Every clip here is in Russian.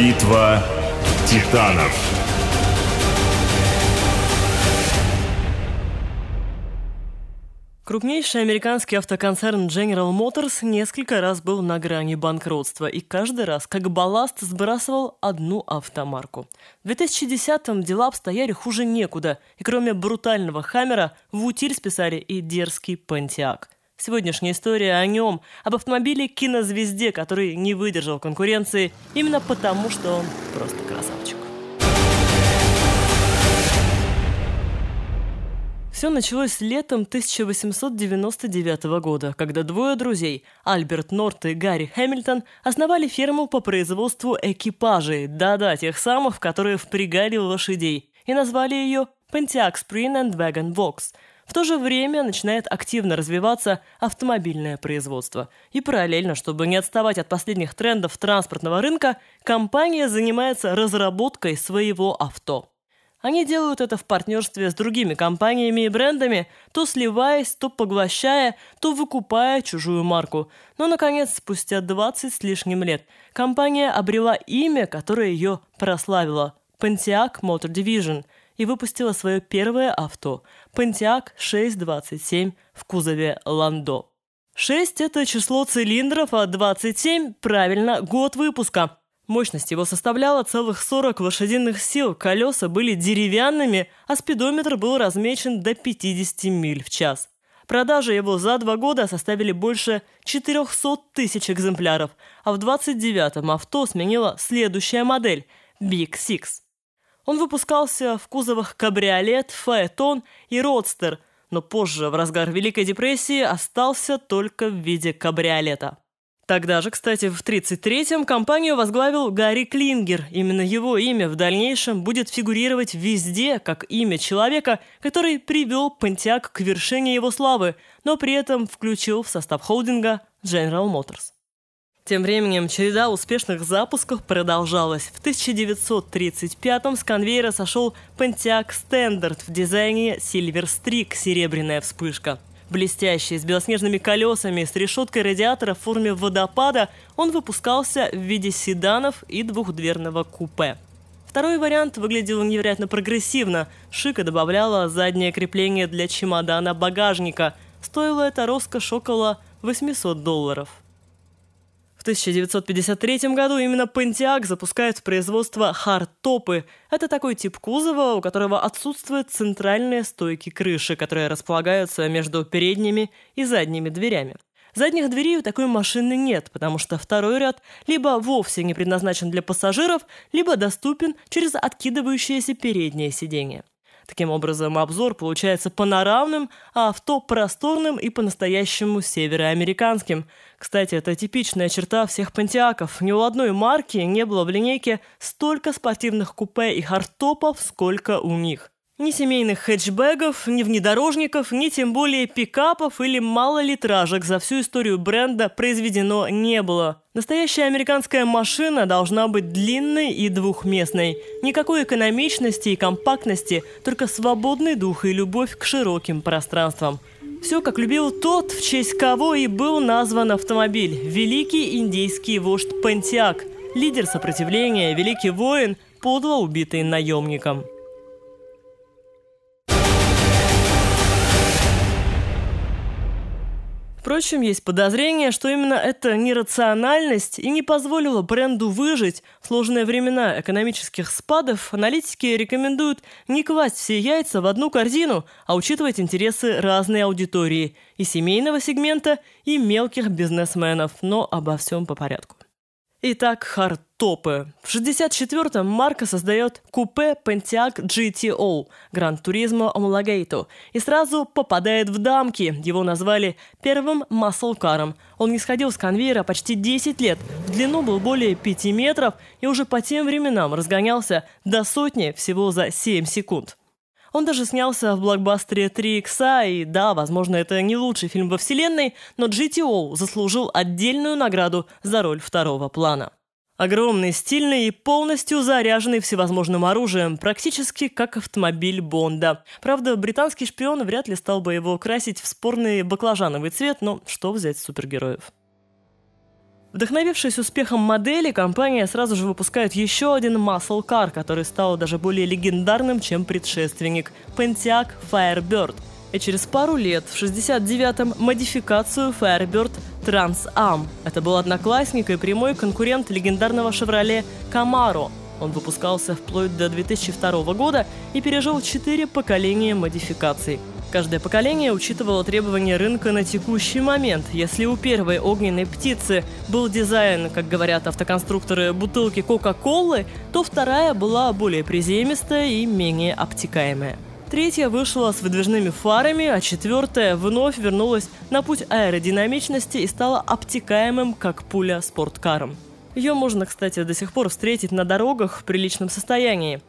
Битва титанов. Крупнейший американский автоконцерн General Motors несколько раз был на грани банкротства и каждый раз как балласт сбрасывал одну автомарку. В 2010-м дела обстояли хуже некуда, и кроме брутального Хаммера в утиль списали и дерзкий Pontiac. Сегодняшняя история о нем, об автомобиле кинозвезде, который не выдержал конкуренции именно потому, что он просто красавчик. Все началось летом 1899 года, когда двое друзей, Альберт Норт и Гарри Хэмилтон, основали ферму по производству экипажей, да-да, тех самых, которые впрягали лошадей, и назвали ее Pontiac Spring and Wagon Vox. В то же время начинает активно развиваться автомобильное производство. И параллельно, чтобы не отставать от последних трендов транспортного рынка, компания занимается разработкой своего авто. Они делают это в партнерстве с другими компаниями и брендами, то сливаясь, то поглощая, то выкупая чужую марку. Но, наконец, спустя 20 с лишним лет, компания обрела имя, которое ее прославило – Pontiac Motor Division – и выпустила свое первое авто – Pontiac 627 в кузове Ландо. 6 – это число цилиндров, а 27 – правильно, год выпуска – Мощность его составляла целых 40 лошадиных сил, колеса были деревянными, а спидометр был размечен до 50 миль в час. Продажи его за два года составили больше 400 тысяч экземпляров, а в 29-м авто сменила следующая модель – Big Six. Он выпускался в кузовах кабриолет, фаэтон и родстер, но позже, в разгар Великой депрессии, остался только в виде кабриолета. Тогда же, кстати, в 1933-м компанию возглавил Гарри Клингер. Именно его имя в дальнейшем будет фигурировать везде, как имя человека, который привел Pontiac к вершине его славы, но при этом включил в состав холдинга General Motors. Тем временем череда успешных запусков продолжалась. В 1935-м с конвейера сошел Pontiac Standard в дизайне Silver Streak – серебряная вспышка – Блестящий, с белоснежными колесами, с решеткой радиатора в форме водопада, он выпускался в виде седанов и двухдверного купе. Второй вариант выглядел невероятно прогрессивно. Шика добавляла заднее крепление для чемодана багажника. Стоило это роскошь около 800 долларов. В 1953 году именно Pontiac запускает в производство хардтопы. Это такой тип кузова, у которого отсутствуют центральные стойки крыши, которые располагаются между передними и задними дверями. Задних дверей у такой машины нет, потому что второй ряд либо вовсе не предназначен для пассажиров, либо доступен через откидывающееся переднее сиденье. Таким образом, обзор получается панорамным, а авто просторным и по-настоящему североамериканским. Кстати, это типичная черта всех пантиаков. Ни у одной марки не было в линейке столько спортивных купе и хардтопов, сколько у них. Ни семейных хэтчбэгов, ни внедорожников, ни тем более пикапов или малолитражек за всю историю бренда произведено не было. Настоящая американская машина должна быть длинной и двухместной. Никакой экономичности и компактности, только свободный дух и любовь к широким пространствам. Все, как любил тот, в честь кого и был назван автомобиль – великий индийский вождь Пантиак, лидер сопротивления, великий воин, подло убитый наемником. Впрочем, есть подозрение, что именно эта нерациональность и не позволила бренду выжить в сложные времена экономических спадов. Аналитики рекомендуют не класть все яйца в одну корзину, а учитывать интересы разной аудитории – и семейного сегмента, и мелких бизнесменов, но обо всем по порядку. Итак, хардтопы. В 64-м марка создает купе Pontiac GTO Grand Turismo Homologato и сразу попадает в дамки. Его назвали первым маслкаром. Он не сходил с конвейера почти 10 лет, в длину был более 5 метров и уже по тем временам разгонялся до сотни всего за 7 секунд. Он даже снялся в блокбастере 3 икса, и да, возможно, это не лучший фильм во вселенной, но GTO заслужил отдельную награду за роль второго плана. Огромный, стильный и полностью заряженный всевозможным оружием, практически как автомобиль Бонда. Правда, британский шпион вряд ли стал бы его красить в спорный баклажановый цвет, но что взять с супергероев? Вдохновившись успехом модели, компания сразу же выпускает еще один muscle car, который стал даже более легендарным, чем предшественник – Pontiac Firebird. И через пару лет, в 69-м, модификацию Firebird Trans Am. Это был одноклассник и прямой конкурент легендарного Chevrolet Camaro. Он выпускался вплоть до 2002 года и пережил четыре поколения модификаций – Каждое поколение учитывало требования рынка на текущий момент. Если у первой огненной птицы был дизайн, как говорят автоконструкторы, бутылки Кока-Колы, то вторая была более приземистая и менее обтекаемая. Третья вышла с выдвижными фарами, а четвертая вновь вернулась на путь аэродинамичности и стала обтекаемым, как пуля, спорткаром. Ее можно, кстати, до сих пор встретить на дорогах в приличном состоянии.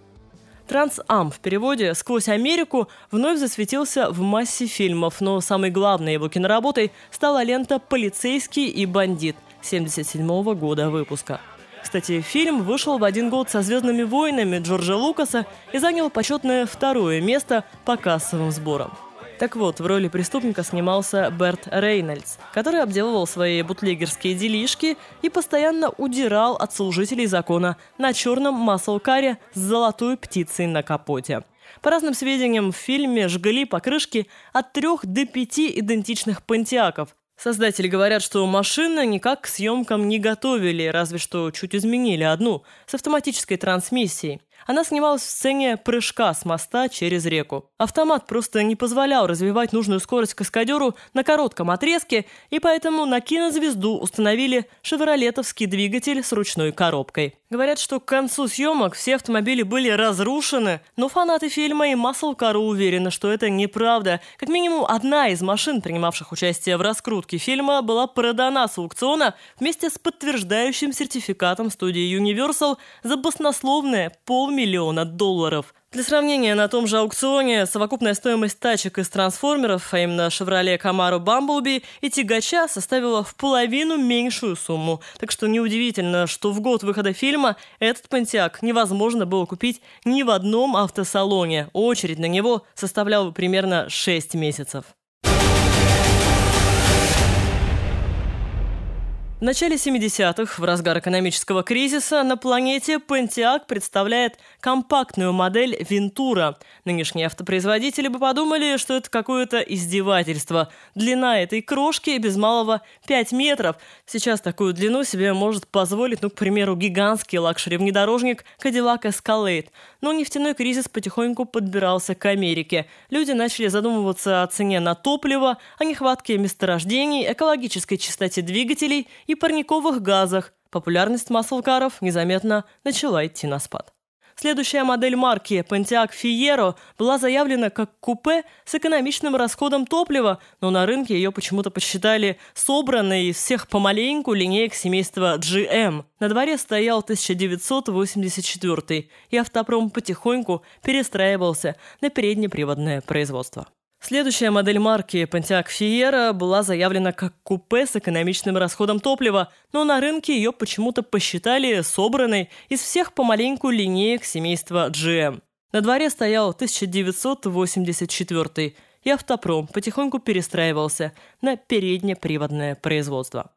Трансам в переводе «Сквозь Америку» вновь засветился в массе фильмов, но самой главной его киноработой стала лента «Полицейский и бандит» 1977 года выпуска. Кстати, фильм вышел в один год со «Звездными войнами» Джорджа Лукаса и занял почетное второе место по кассовым сборам. Так вот, в роли преступника снимался Берт Рейнольдс, который обделывал свои бутлегерские делишки и постоянно удирал от служителей закона на черном маслкаре с золотой птицей на капоте. По разным сведениям, в фильме жгли покрышки от трех до пяти идентичных пантиаков. Создатели говорят, что машины никак к съемкам не готовили, разве что чуть изменили одну, с автоматической трансмиссией. Она снималась в сцене прыжка с моста через реку. Автомат просто не позволял развивать нужную скорость каскадеру на коротком отрезке, и поэтому на кинозвезду установили шевролетовский двигатель с ручной коробкой. Говорят, что к концу съемок все автомобили были разрушены, но фанаты фильма и Масл Кару уверены, что это неправда. Как минимум одна из машин, принимавших участие в раскрутке фильма, была продана с аукциона вместе с подтверждающим сертификатом студии Universal за баснословные полмиллиона долларов. Для сравнения, на том же аукционе совокупная стоимость тачек из трансформеров, а именно Chevrolet Camaro Bumblebee и тягача составила в половину меньшую сумму. Так что неудивительно, что в год выхода фильма этот Pontiac невозможно было купить ни в одном автосалоне. Очередь на него составляла примерно 6 месяцев. В начале 70-х, в разгар экономического кризиса, на планете Pontiac представляет компактную модель Ventura. Нынешние автопроизводители бы подумали, что это какое-то издевательство. Длина этой крошки без малого 5 метров. Сейчас такую длину себе может позволить, ну, к примеру, гигантский лакшери-внедорожник Cadillac Escalade. Но нефтяной кризис потихоньку подбирался к Америке. Люди начали задумываться о цене на топливо, о нехватке месторождений, экологической чистоте двигателей – и парниковых газах, популярность маслкаров незаметно начала идти на спад. Следующая модель марки Pontiac Fiero была заявлена как купе с экономичным расходом топлива, но на рынке ее почему-то посчитали собранной из всех помаленьку линеек семейства GM. На дворе стоял 1984 и автопром потихоньку перестраивался на переднеприводное производство. Следующая модель марки Pontiac Fiera была заявлена как купе с экономичным расходом топлива, но на рынке ее почему-то посчитали собранной из всех помаленьку линеек семейства GM. На дворе стоял 1984 и автопром потихоньку перестраивался на переднеприводное производство.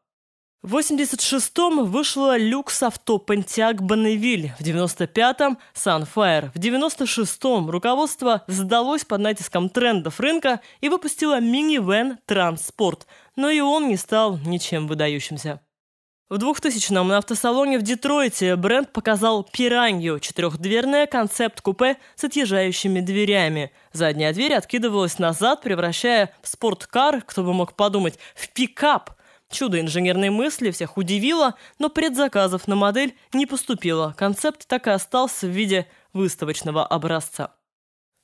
В 86-м вышло люкс авто Pontiac Bonneville, в 95-м Sunfire, в 96-м руководство сдалось под натиском трендов рынка и выпустило мини-вен Транспорт, но и он не стал ничем выдающимся. В 2000-м на автосалоне в Детройте бренд показал Пиранью, четырехдверное концепт-купе с отъезжающими дверями. Задняя дверь откидывалась назад, превращая в спорткар, кто бы мог подумать, в пикап – Чудо инженерной мысли всех удивило, но предзаказов на модель не поступило. Концепт так и остался в виде выставочного образца.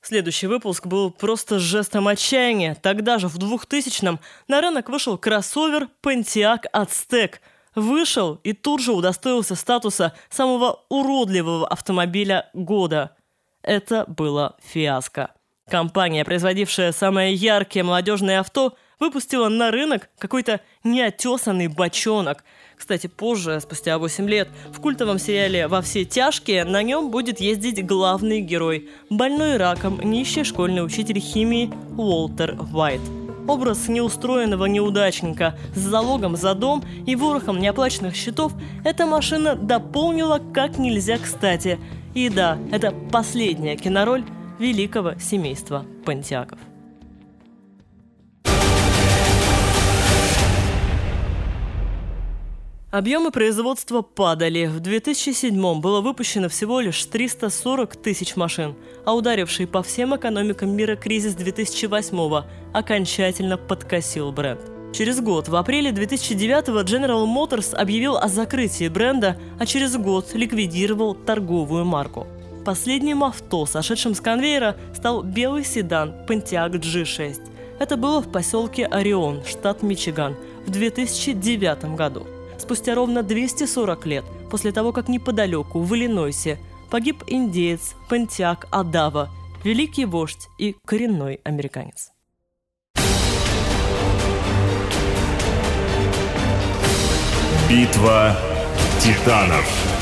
Следующий выпуск был просто жестом отчаяния. Тогда же, в 2000-м, на рынок вышел кроссовер Pontiac Aztec. Вышел и тут же удостоился статуса самого уродливого автомобиля года. Это было фиаско. Компания, производившая самые яркие молодежные авто, выпустила на рынок какой-то неотесанный бочонок. Кстати, позже, спустя 8 лет, в культовом сериале «Во все тяжкие» на нем будет ездить главный герой – больной раком, нищий школьный учитель химии Уолтер Уайт. Образ неустроенного неудачника с залогом за дом и ворохом неоплаченных счетов эта машина дополнила как нельзя кстати. И да, это последняя кинороль великого семейства Пантиаков. Объемы производства падали. В 2007 было выпущено всего лишь 340 тысяч машин, а ударивший по всем экономикам мира кризис 2008 окончательно подкосил бренд. Через год, в апреле 2009 General Motors объявил о закрытии бренда, а через год ликвидировал торговую марку. Последним авто, сошедшим с конвейера, стал белый седан Pontiac G6. Это было в поселке Орион, штат Мичиган, в 2009 году спустя ровно 240 лет после того, как неподалеку, в Иллинойсе, погиб индеец Пантиак Адава, великий вождь и коренной американец. Битва титанов.